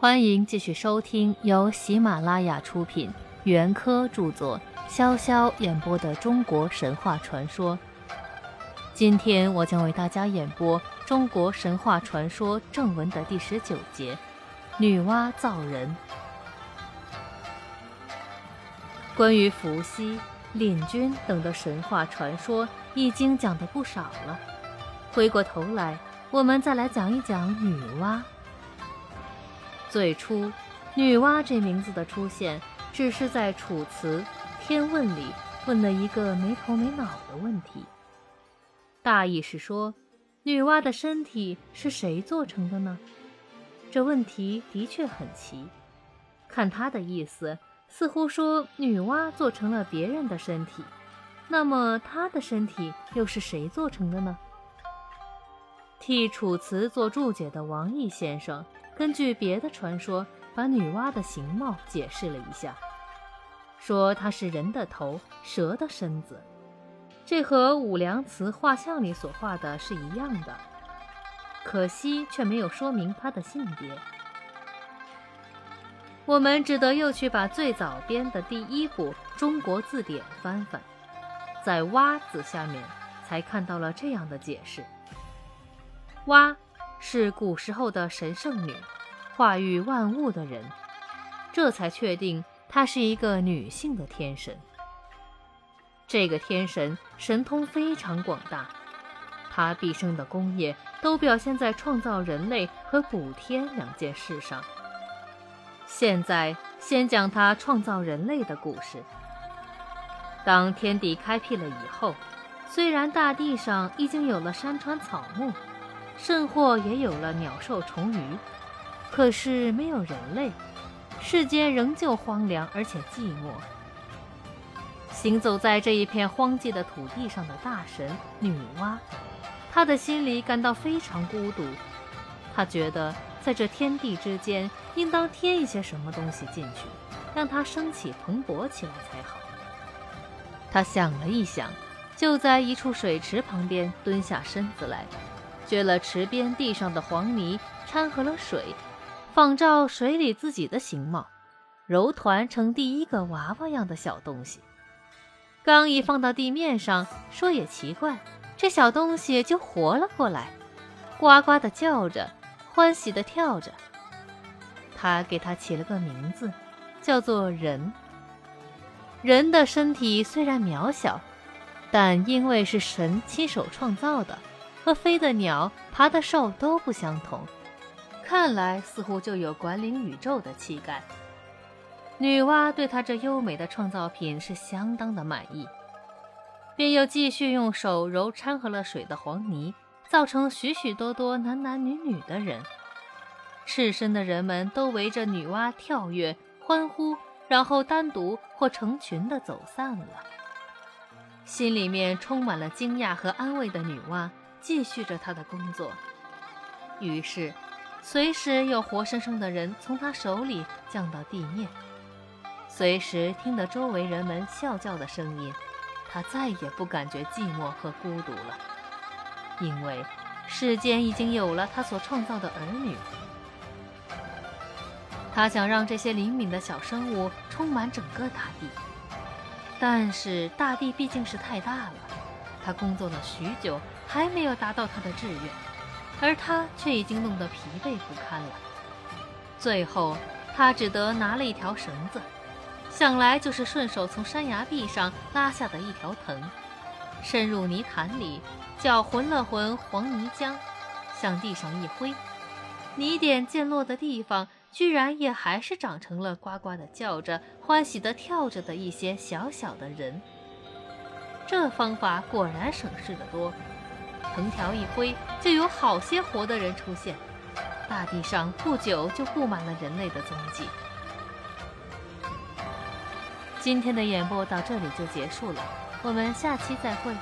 欢迎继续收听由喜马拉雅出品、袁科著作、潇潇演播的中国神话传说。今天我将为大家演播中国神话传说正文的第十九节：女娲造人。关于伏羲、廪君等的神话传说已经讲的不少了，回过头来，我们再来讲一讲女娲。最初，女娲这名字的出现，只是在《楚辞·天问》里问了一个没头没脑的问题。大意是说，女娲的身体是谁做成的呢？这问题的确很奇。看他的意思，似乎说女娲做成了别人的身体，那么她的身体又是谁做成的呢？替《楚辞》做注解的王毅先生。根据别的传说，把女娲的形貌解释了一下，说她是人的头，蛇的身子，这和武梁祠画像里所画的是一样的。可惜却没有说明她的性别。我们只得又去把最早编的第一部《中国字典》翻翻，在“娲”字下面才看到了这样的解释：娲。是古时候的神圣女，化育万物的人，这才确定她是一个女性的天神。这个天神神通非常广大，她毕生的功业都表现在创造人类和补天两件事上。现在先讲她创造人类的故事。当天地开辟了以后，虽然大地上已经有了山川草木。甚或也有了鸟兽虫鱼，可是没有人类，世间仍旧荒凉而且寂寞。行走在这一片荒寂的土地上的大神女娲，她的心里感到非常孤独。她觉得在这天地之间，应当添一些什么东西进去，让它生起蓬勃起来才好。她想了一想，就在一处水池旁边蹲下身子来。掘了池边地上的黄泥，掺和了水，仿照水里自己的形貌，揉团成第一个娃娃样的小东西。刚一放到地面上，说也奇怪，这小东西就活了过来，呱呱地叫着，欢喜地跳着。他给它起了个名字，叫做人。人的身体虽然渺小，但因为是神亲手创造的。和飞的鸟、爬的兽都不相同，看来似乎就有管理宇宙的气概。女娲对她这优美的创造品是相当的满意，便又继续用手揉掺和了水的黄泥，造成许许多多男男女女的人。赤身的人们都围着女娲跳跃、欢呼，然后单独或成群的走散了。心里面充满了惊讶和安慰的女娲。继续着他的工作，于是，随时有活生生的人从他手里降到地面，随时听得周围人们笑叫的声音，他再也不感觉寂寞和孤独了，因为世间已经有了他所创造的儿女。他想让这些灵敏的小生物充满整个大地，但是大地毕竟是太大了，他工作了许久。还没有达到他的志愿，而他却已经弄得疲惫不堪了。最后，他只得拿了一条绳子，想来就是顺手从山崖壁上拉下的一条藤，伸入泥潭里，搅浑了浑黄泥浆，向地上一挥，泥点溅落的地方，居然也还是长成了呱呱的叫着、欢喜的跳着的一些小小的人。这方法果然省事的多。藤条一挥，就有好些活的人出现，大地上不久就布满了人类的踪迹。今天的演播到这里就结束了，我们下期再会。